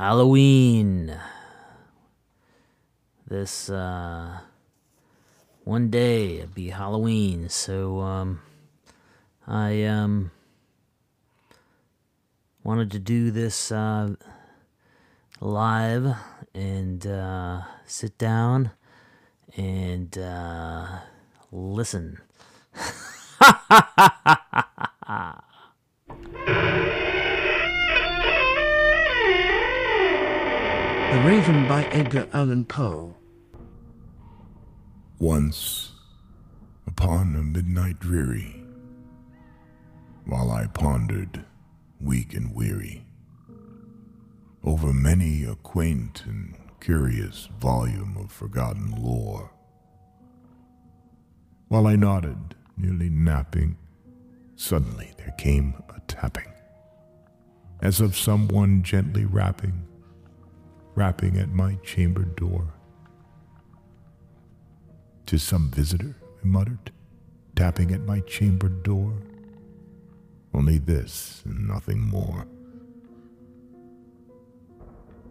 Halloween. This uh one day it'd be Halloween, so um I um wanted to do this uh live and uh sit down and uh listen. Raven by Edgar Allan Poe. Once, upon a midnight dreary, while I pondered, weak and weary, over many a quaint and curious volume of forgotten lore, while I nodded, nearly napping, suddenly there came a tapping, as of someone gently rapping rapping at my chamber door. "'Tis some visitor, I muttered, tapping at my chamber door. Only this and nothing more.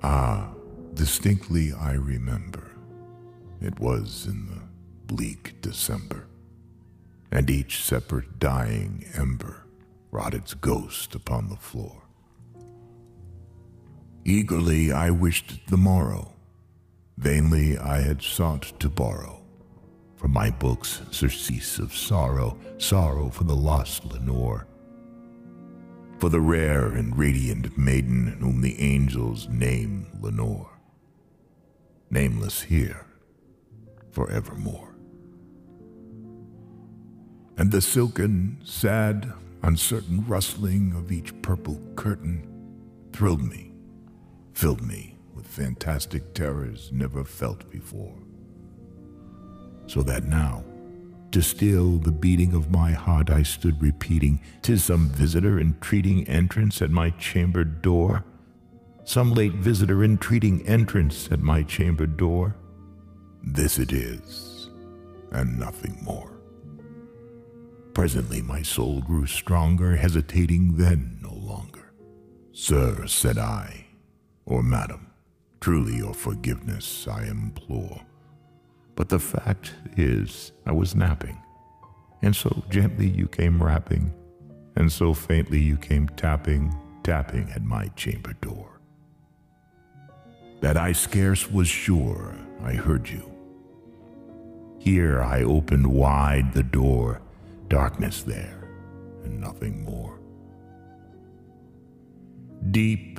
Ah, distinctly I remember. It was in the bleak December, and each separate dying ember wrought its ghost upon the floor. Eagerly I wished the morrow. Vainly I had sought to borrow from my books surcease of sorrow, sorrow for the lost Lenore, for the rare and radiant maiden whom the angels name Lenore, nameless here forevermore. And the silken, sad, uncertain rustling of each purple curtain thrilled me filled me with fantastic terrors never felt before. So that now, to still the beating of my heart, I stood repeating, "'Tis some visitor entreating entrance at my chamber door, some late visitor entreating entrance at my chamber door. This it is, and nothing more. Presently my soul grew stronger, hesitating then no longer. Sir, said I, or madam, truly your forgiveness I implore. But the fact is, I was napping, and so gently you came rapping, and so faintly you came tapping, tapping at my chamber door. That I scarce was sure I heard you. Here I opened wide the door, darkness there, and nothing more. Deep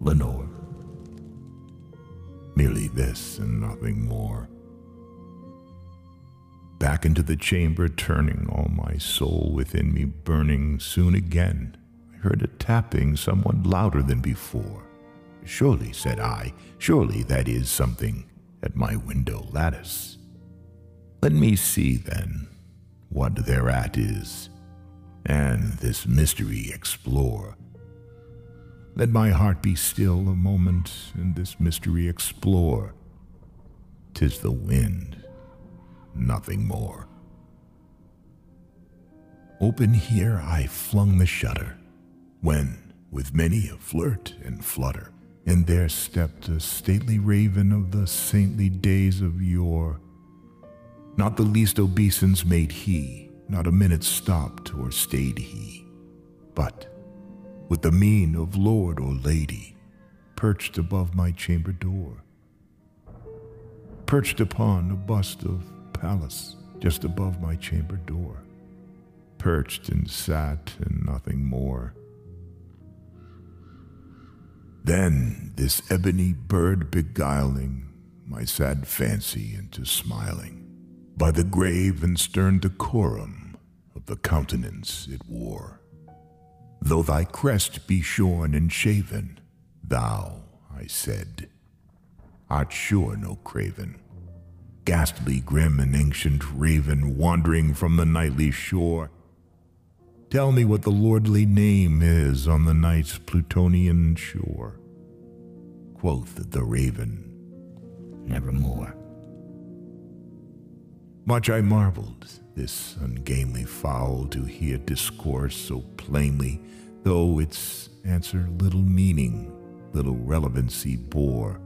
Lenore. Merely this and nothing more. Back into the chamber, turning, all my soul within me burning, soon again I heard a tapping somewhat louder than before. Surely, said I, surely that is something at my window lattice. Let me see, then, what thereat is and this mystery explore. Let my heart be still a moment and this mystery explore. Tis the wind, nothing more. Open here I flung the shutter, when, with many a flirt and flutter, in there stepped a stately raven of the saintly days of yore. Not the least obeisance made he, not a minute stopped or stayed he, but, with the mien of lord or lady, perched above my chamber door, perched upon a bust of Pallas just above my chamber door, perched and sat and nothing more. Then this ebony bird beguiling my sad fancy into smiling by the grave and stern decorum of the countenance it wore. Though thy crest be shorn and shaven, thou, I said. Art sure no craven? Ghastly, grim, and ancient raven wandering from the nightly shore. Tell me what the lordly name is on the night's Plutonian shore. Quoth the raven, Nevermore. Much I marveled, this ungainly fowl, to hear discourse so plainly, though its answer little meaning, little relevancy bore.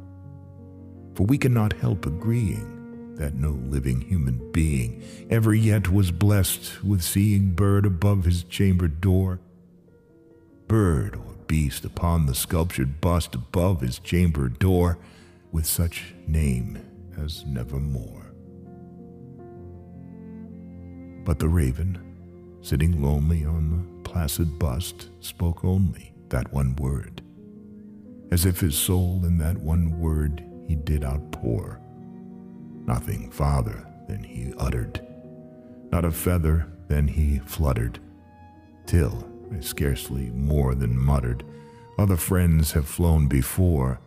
For we cannot help agreeing that no living human being ever yet was blessed with seeing bird above his chamber door, bird or beast upon the sculptured bust above his chamber door, with such name as nevermore. But the raven, sitting lonely on the placid bust, spoke only that one word, as if his soul in that one word he did outpour. Nothing farther than he uttered, not a feather than he fluttered, till scarcely more than muttered, Other friends have flown before.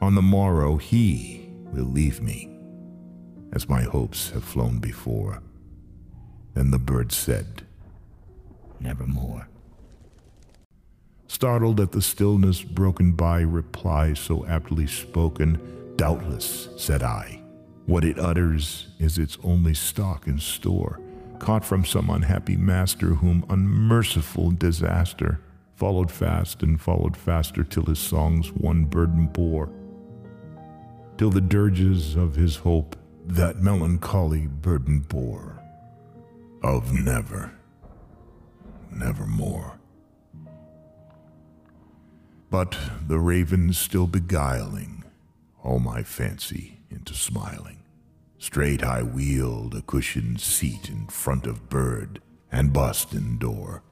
On the morrow he will leave me, as my hopes have flown before. Then the bird said, Nevermore. Startled at the stillness broken by reply so aptly spoken, doubtless, said I, what it utters is its only stock and store, caught from some unhappy master whom unmerciful disaster followed fast and followed faster till his songs one burden bore, till the dirges of his hope that melancholy burden bore of never, nevermore. But the raven still beguiling all my fancy into smiling. Straight I wheeled a cushioned seat in front of bird and bust and door.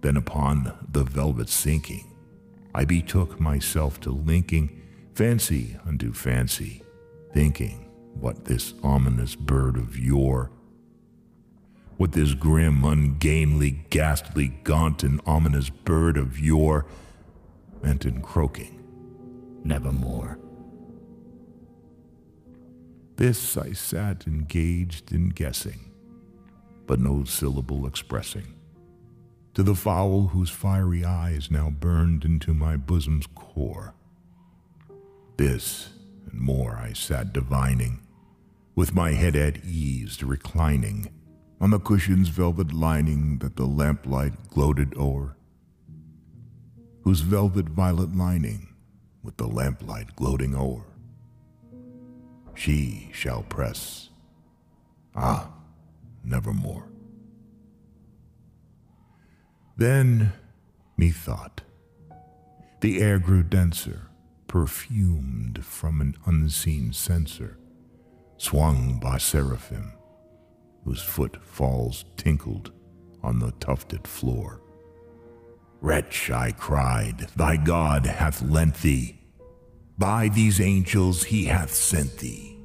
Then upon the velvet sinking, I betook myself to linking fancy unto fancy, thinking what this ominous bird of yore what this grim, ungainly, ghastly, gaunt, and ominous bird of yore meant in croaking. Nevermore. This I sat engaged in guessing, but no syllable expressing. To the fowl whose fiery eyes now burned into my bosom's core. This and more I sat divining, with my head at ease, reclining on the cushion's velvet lining that the lamplight gloated o'er, whose velvet violet lining with the lamplight gloating o'er, she shall press, ah, nevermore. Then, methought, the air grew denser, perfumed from an unseen censer, swung by seraphim whose footfalls tinkled on the tufted floor. Wretch, I cried, thy God hath lent thee. By these angels he hath sent thee.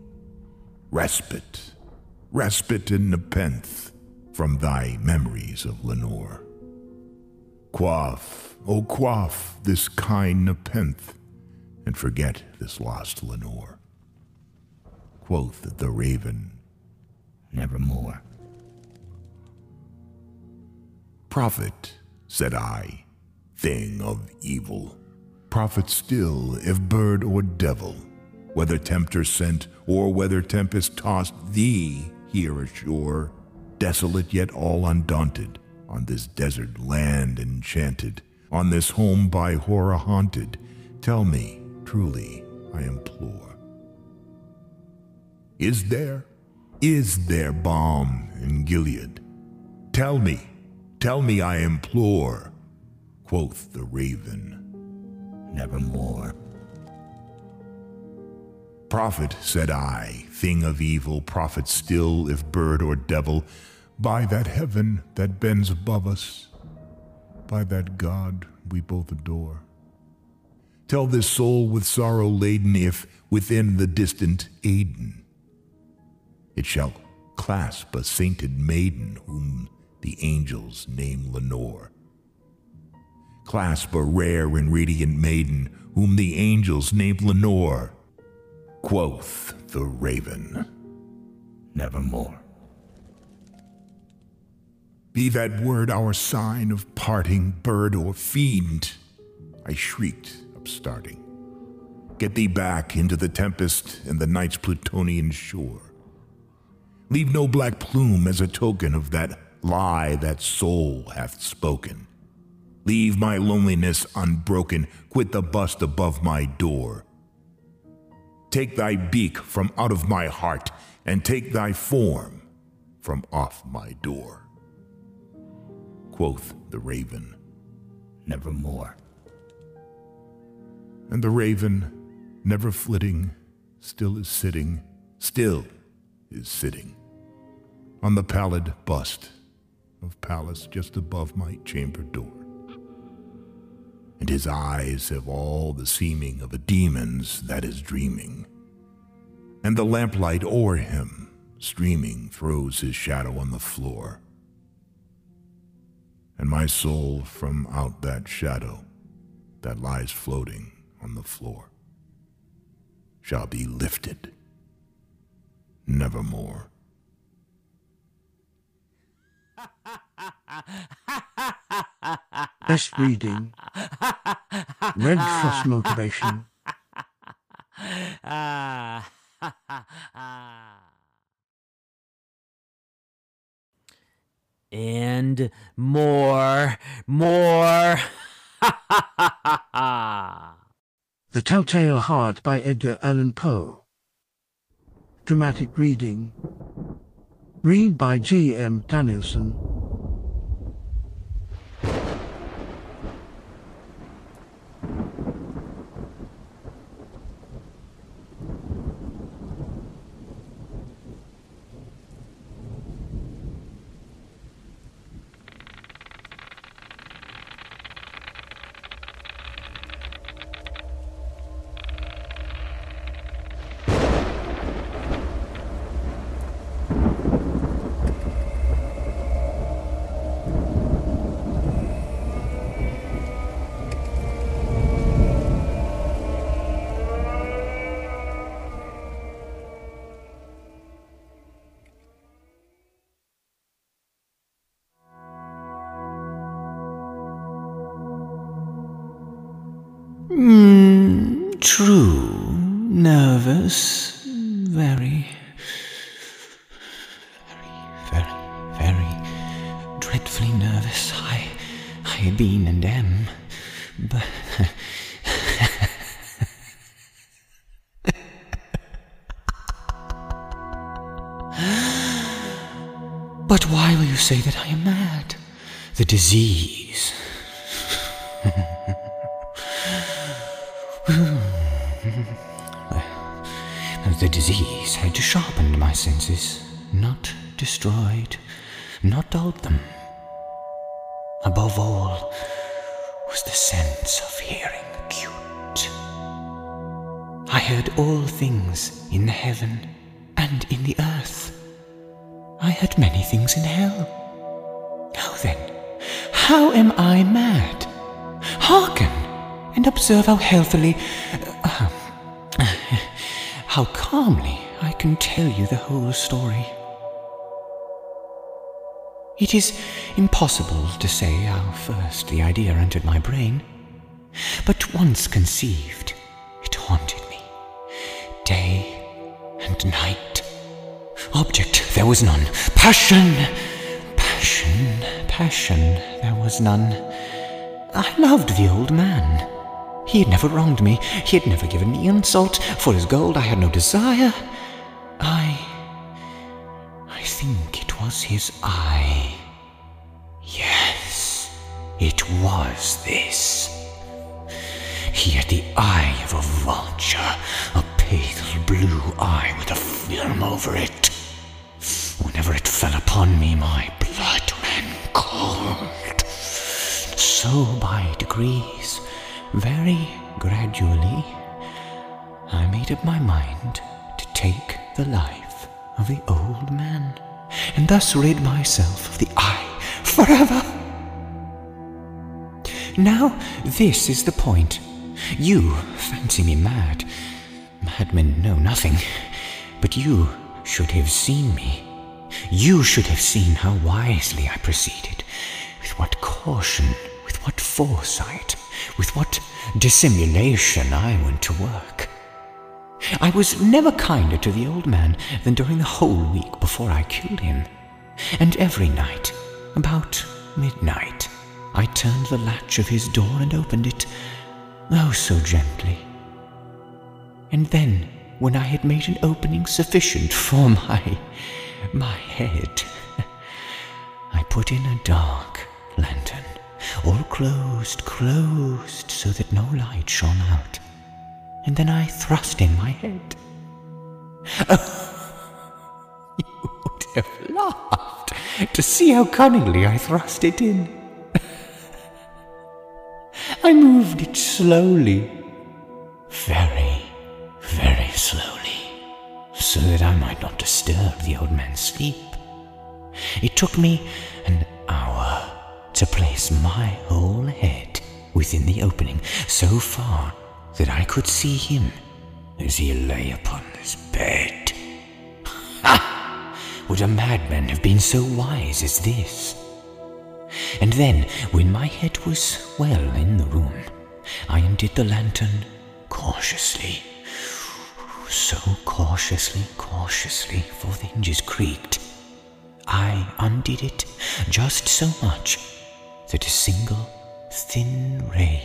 Respite, respite and nepenthe from thy memories of Lenore. Quaff, oh quaff this kind nepenthe, and forget this lost Lenore. Quoth the raven, Nevermore. Prophet, said I, thing of evil. Prophet still, if bird or devil, whether tempter sent or whether tempest tossed thee here ashore, desolate yet all undaunted, on this desert land enchanted, on this home by horror haunted, tell me, truly, I implore. Is there, is there balm in Gilead? Tell me, tell me, I implore, quoth the raven. Nevermore. Prophet, said I, thing of evil, prophet still, if bird or devil, by that heaven that bends above us, by that God we both adore. Tell this soul with sorrow laden if within the distant Aidenn it shall clasp a sainted maiden whom the angels name Lenore. Clasp a rare and radiant maiden whom the angels name Lenore. Quoth the raven. Nevermore. Be that word our sign of parting, bird or fiend. I shrieked, upstarting. Get thee back into the tempest and the night's Plutonian shore. Leave no black plume as a token of that lie that soul hath spoken. Leave my loneliness unbroken, quit the bust above my door. Take thy beak from out of my heart, and take thy form from off my door. Quoth the raven. Nevermore. And the raven, never flitting, still is sitting, still is sitting on the pallid bust of Pallas just above my chamber door. And his eyes have all the seeming of a demon's that is dreaming. And the lamplight o'er him, streaming, throws his shadow on the floor. And my soul from out that shadow that lies floating on the floor shall be lifted nevermore. Best reading. Red Cross Motivation. and more, more. The Telltale Heart by Edgar Allan Poe. Dramatic reading. Read by G. M. Danielson. Very. Very, very, very dreadfully nervous. I. I been and am. But. But why will you say that I am mad? The disease. Senses, not destroyed, not dulled them. Above all was the sense of hearing acute. I heard all things in the heaven and in the earth. I heard many things in hell. Now then, how am I mad? Hearken and observe how healthily, how calmly I can tell you the whole story. It is impossible to say how first the idea entered my brain, but once conceived, it haunted me, day and night. Object there was none. Passion, passion, passion there was none. I loved the old man. He had never wronged me. He had never given me insult. For his gold I had no desire. I. I think it was his eye. Yes, it was this. He had the eye of a vulture, a pale blue eye with a film over it. Whenever it fell upon me, my blood ran cold. So by degrees, very gradually, I made up my mind to take the life of the old man, and thus rid myself of the eye forever. Now, this is the point. You fancy me mad. Madmen know nothing. But you should have seen me. You should have seen how wisely I proceeded, with what caution, with what foresight, with what dissimulation I went to work. I was never kinder to the old man than during the whole week before I killed him. And every night, about midnight, I turned the latch of his door and opened it, oh, so gently. And then, when I had made an opening sufficient for my. my head, I put in a dark lantern, all closed, closed, so that no light shone out. And then I thrust in my head. you would have laughed to see how cunningly I thrust it in. I moved it slowly, very, very slowly, so that I might not disturb the old man's sleep. It took me to place my whole head within the opening so far that I could see him as he lay upon his bed. Ha! Would a madman have been so wise as this? And then, when my head was well in the room, I undid the lantern cautiously. So cautiously, cautiously, for the hinges creaked. I undid it just so much that a single thin ray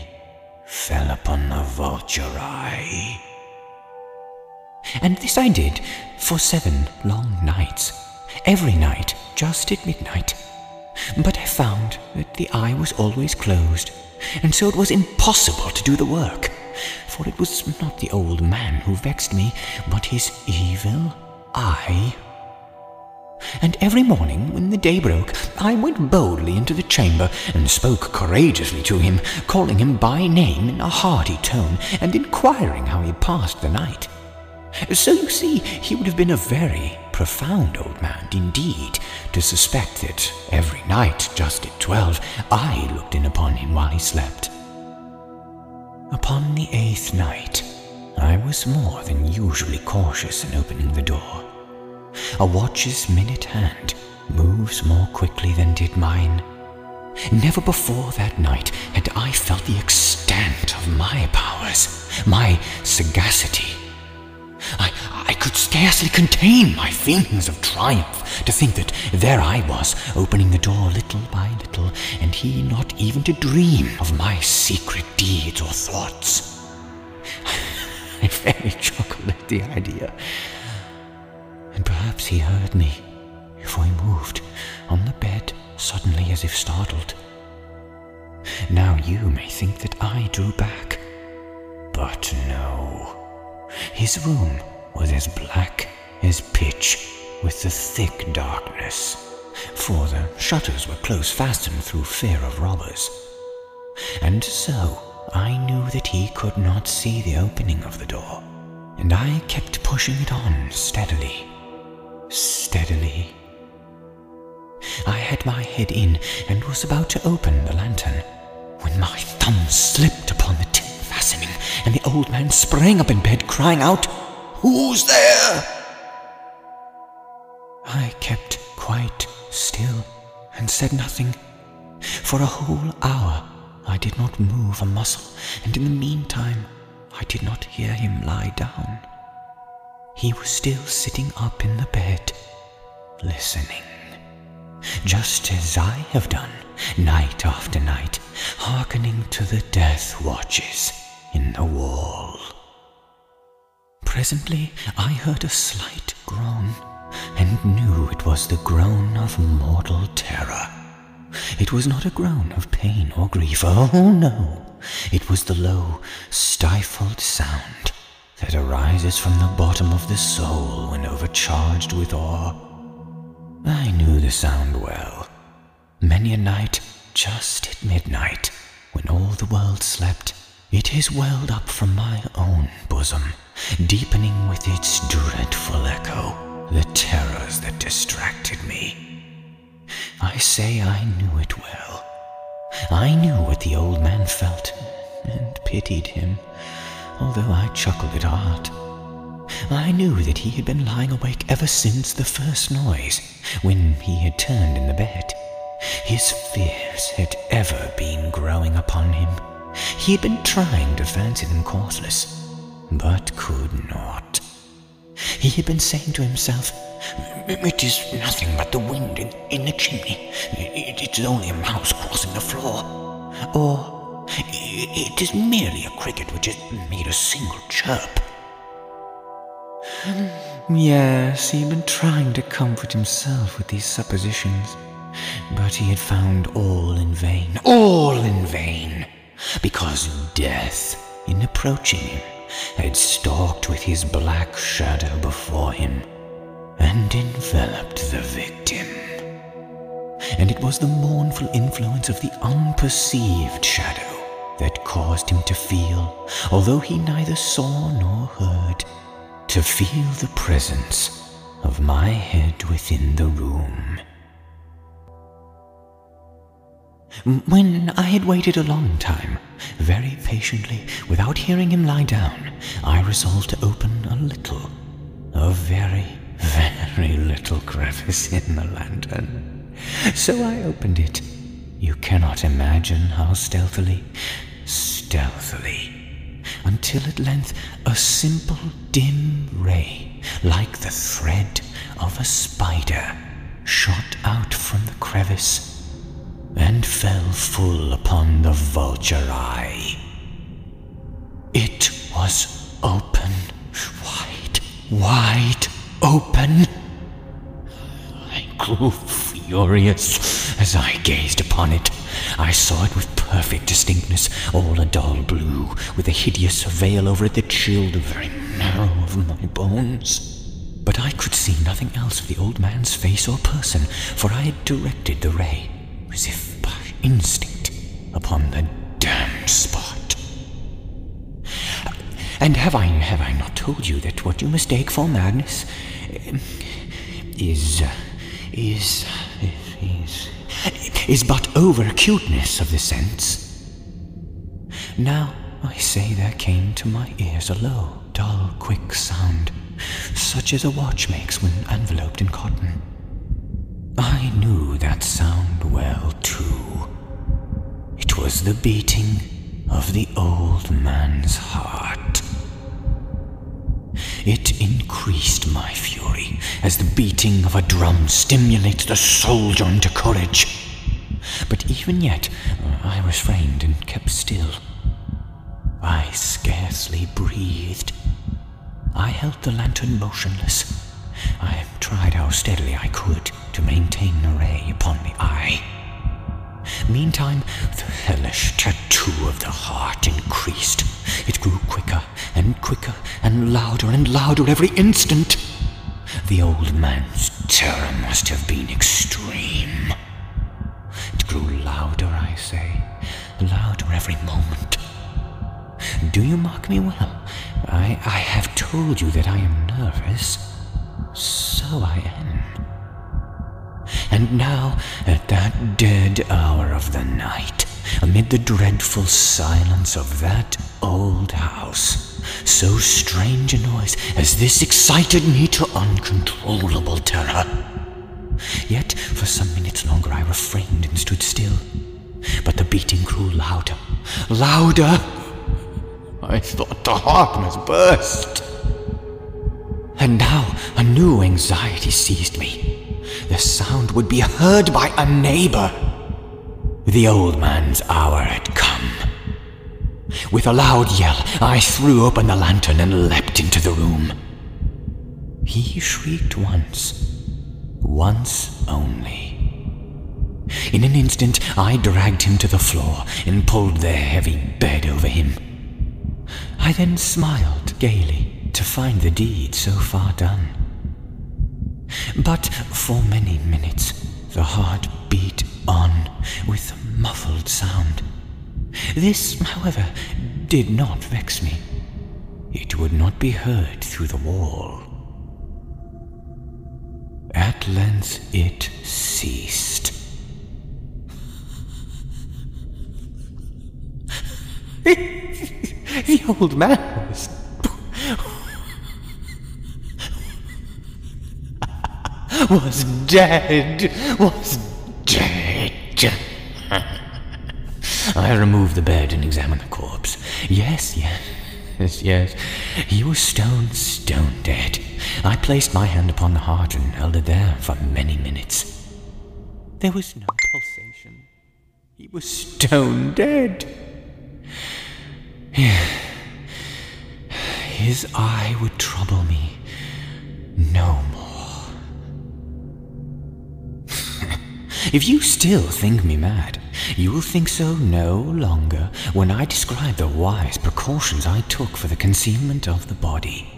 fell upon the vulture eye. And this I did for seven long nights, every night just at midnight. But I found that the eye was always closed, and so it was impossible to do the work, for it was not the old man who vexed me, but his evil eye. And every morning, when the day broke, I went boldly into the chamber and spoke courageously to him, calling him by name in a hearty tone, and inquiring how he passed the night. So you see, he would have been a very profound old man indeed to suspect that every night, just at twelve, I looked in upon him while he slept. Upon the eighth night, I was more than usually cautious in opening the door. A watch's minute hand moves more quickly than did mine. Never before that night had I felt the extent of my powers, my sagacity. I, I could scarcely contain my feelings of triumph to think that there I was, opening the door little by little, and he not even to dream of my secret deeds or thoughts. I fairly chuckled at the idea and perhaps he heard me, for he moved on the bed suddenly as if startled. Now you may think that I drew back, but no. His room was as black as pitch with the thick darkness, for the shutters were close fastened through fear of robbers. And so I knew that he could not see the opening of the door, and I kept pushing it on steadily steadily. I had my head in and was about to open the lantern when my thumb slipped upon the tin fastening and the old man sprang up in bed crying out, Who's there? I kept quite still and said nothing. For a whole hour I did not move a muscle, and in the meantime I did not hear him lie down. He was still sitting up in the bed, listening. Just as I have done, night after night, hearkening to the death watches in the wall. Presently I heard a slight groan, and knew it was the groan of mortal terror. It was not a groan of pain or grief, oh no, it was the low, stifled sound that arises from the bottom of the soul when overcharged with awe. I knew the sound well. Many a night, just at midnight, when all the world slept, it has welled up from my own bosom, deepening with its dreadful echo the terrors that distracted me. I say I knew it well. I knew what the old man felt, and pitied him, although I chuckled at heart. I knew that he had been lying awake ever since the first noise, when he had turned in the bed. His fears had ever been growing upon him. He had been trying to fancy them causeless, but could not. He had been saying to himself, It is nothing but the wind in, in the chimney. It, it's only a mouse crossing the floor. Or, it is merely a cricket which has made a single chirp. Hmm, yes, he had been trying to comfort himself with these suppositions, but he had found all in vain. All in vain! Because death, in approaching him, had stalked with his black shadow before him and enveloped the victim. And it was the mournful influence of the unperceived shadow that caused him to feel, although he neither saw nor heard, to feel the presence of my head within the room. When I had waited a long time, very patiently, without hearing him lie down, I resolved to open a little, a very, very little crevice in the lantern. So I opened it. You cannot imagine how stealthily, stealthily, until at length a simple dim ray, like the thread of a spider, shot out from the crevice and fell full upon the vulture eye. It was open, wide, wide open. I grew furious as I gazed upon it. I saw it with perfect distinctness, all a dull blue, with a hideous veil over it that chilled the very marrow of my bones. But I could see nothing else of the old man's face or person, for I had directed the ray, as if by instinct, upon the damned spot. And have I have I not told you that what you mistake for madness eh, is uh, is is is but over acuteness of the sense? Now I say there came to my ears a low, dull, quick sound, such as a watch makes when enveloped in cotton. I knew that sound well, too. It was the beating of the old man's heart. It increased my fury as the beating of a drum stimulates the soldier into courage. But even yet, I refrained and kept still. I scarcely breathed. I held the lantern motionless. I tried how steadily I could to maintain the ray upon the eye. Meantime, the hellish tattoo of the heart increased. It grew quicker and quicker and louder and louder every instant. The old man's terror must have been extreme. It grew louder, I say, louder every moment. Do you mark me well? I, I have told you that I am nervous. So I am. And now, at that dead hour of the night, amid the dreadful silence of that old house, so strange a noise as this excited me to uncontrollable terror. Yet, for some minutes longer, I refrained and stood still. But the beating grew louder, louder. I thought the heart must burst. And now a new anxiety seized me. The sound would be heard by a neighbor. The old man's hour had come. With a loud yell, I threw open the lantern and leapt into the room. He shrieked once, once only. In an instant, I dragged him to the floor and pulled the heavy bed over him. I then smiled gaily to find the deed so far done. But for many minutes the heart beat on with a muffled sound. This, however, did not vex me. It would not be heard through the wall. At length it ceased. the old man was. Was dead. Was dead. I removed the bed and examined the corpse. Yes, yes, yes. He was stone, stone dead. I placed my hand upon the heart and held it there for many minutes. There was no pulsation. He was stone dead. His eye would trouble me no if you still think me mad, you will think so no longer when I describe the wise precautions I took for the concealment of the body.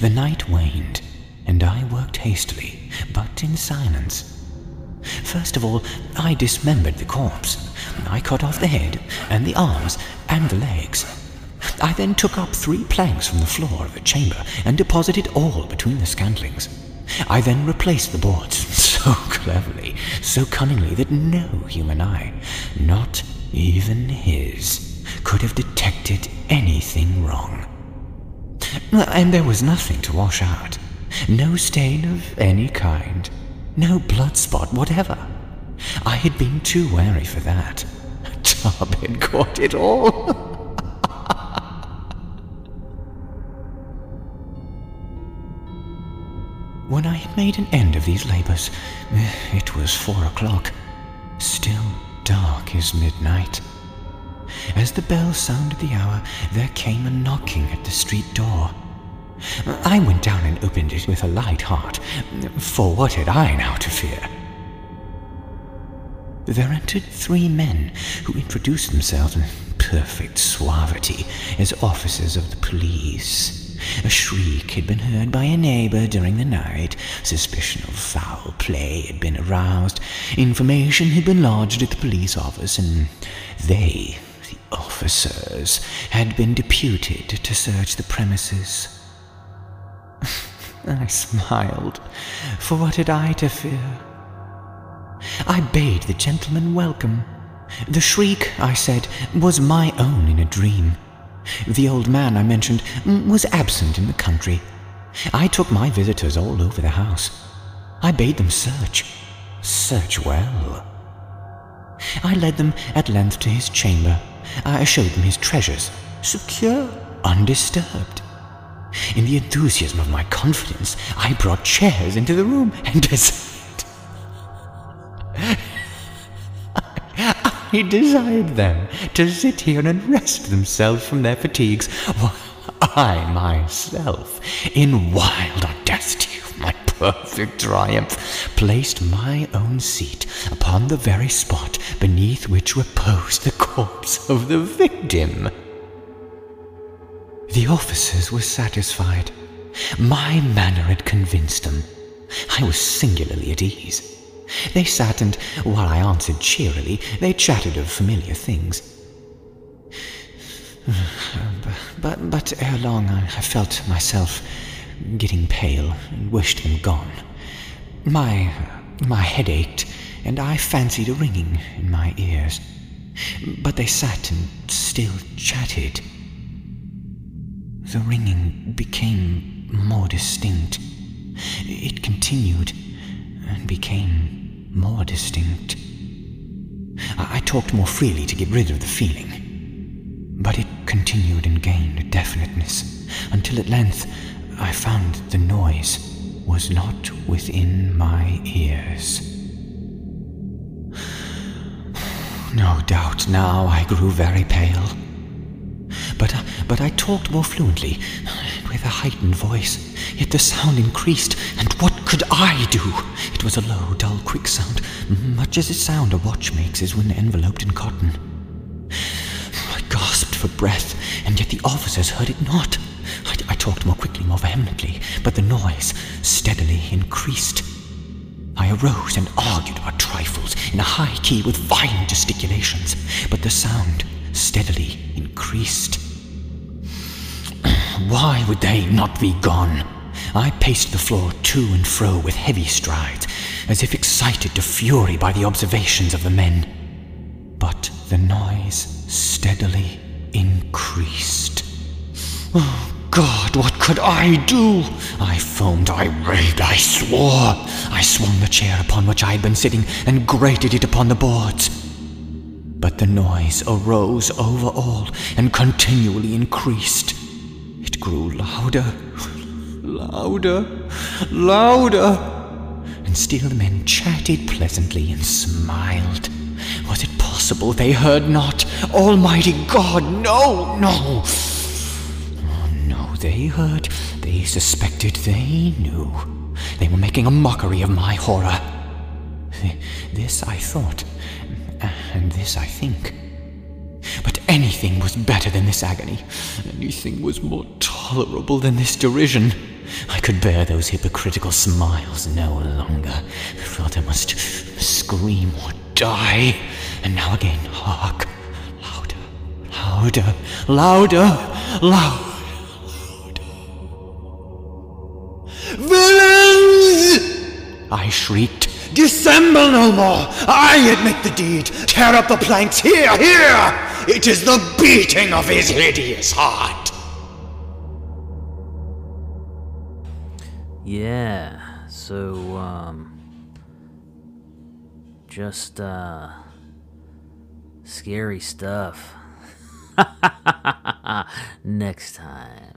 The night waned, and I worked hastily, but in silence. First of all, I dismembered the corpse. I cut off the head, and the arms, and the legs. I then took up three planks from the floor of the chamber and deposited all between the scantlings. I then replaced the boards so cleverly, so cunningly that no human eye, not even his, could have detected anything wrong. And there was nothing to wash out. No stain of any kind. No blood spot whatever. I had been too wary for that. Tub had caught it all. when I had made an end of these labors, eh, it was four o'clock. Still dark as midnight. As the bell sounded the hour, there came a knocking at the street door. I went down and opened it with a light heart, for what had I now to fear? There entered three men who introduced themselves in perfect suavity as officers of the police. A shriek had been heard by a neighbor during the night. Suspicion of foul play had been aroused. Information had been lodged at the police office, and they, the officers, had been deputed to search the premises. I smiled, for what had I to fear? I bade the gentleman welcome. The shriek, I said, was my own in a dream. The old man I mentioned was absent in the country. I took my visitors all over the house. I bade them search. Search well. I led them at length to his chamber. I showed them his treasures, secure, undisturbed. In the enthusiasm of my confidence, I brought chairs into the room and I desired them to sit here and rest themselves from their fatigues, while I myself, in wild audacity of my perfect triumph, placed my own seat upon the very spot beneath which reposed the corpse of the victim. The officers were satisfied. My manner had convinced them. I was singularly at ease. They sat, and while I answered cheerily, they chatted of familiar things. But, but ere long I felt myself getting pale and wished them gone. My, my head ached, and I fancied a ringing in my ears. But they sat and still chatted. The ringing became more distinct. It continued and became more distinct. I, I talked more freely to get rid of the feeling, but it continued and gained definiteness until at length I found the noise was not within my ears. No doubt now I grew very pale. But, but I talked more fluently, with a heightened voice, yet the sound increased, and what could I do? It was a low, dull, quick sound, much as the sound a watch makes is when enveloped in cotton. I gasped for breath, and yet the officers heard it not. I, I talked more quickly, more vehemently, but the noise steadily increased. I arose and argued about trifles in a high key with violent gesticulations, but the sound steadily increased. Why would they not be gone? I paced the floor to and fro with heavy strides, as if excited to fury by the observations of the men. But the noise steadily increased. Oh God, what could I do? I foamed, I raved, I swore. I swung the chair upon which I had been sitting and grated it upon the boards. But the noise arose over all and continually increased. Grew louder, louder, louder. And still the men chatted pleasantly and smiled. Was it possible they heard not? Almighty God, no, no! Oh, no, they heard, they suspected, they knew. They were making a mockery of my horror. This I thought, and this I think. Anything was better than this agony. Anything was more tolerable than this derision. I could bear those hypocritical smiles no longer. I felt I must scream or die. And now again, hark. Louder, louder, louder, louder. Villains! I shrieked. Dissemble no more! I admit the deed! Tear up the planks! Here, here! It is the beating of his hideous heart! Yeah, so, um. Just, uh. Scary stuff. Next time.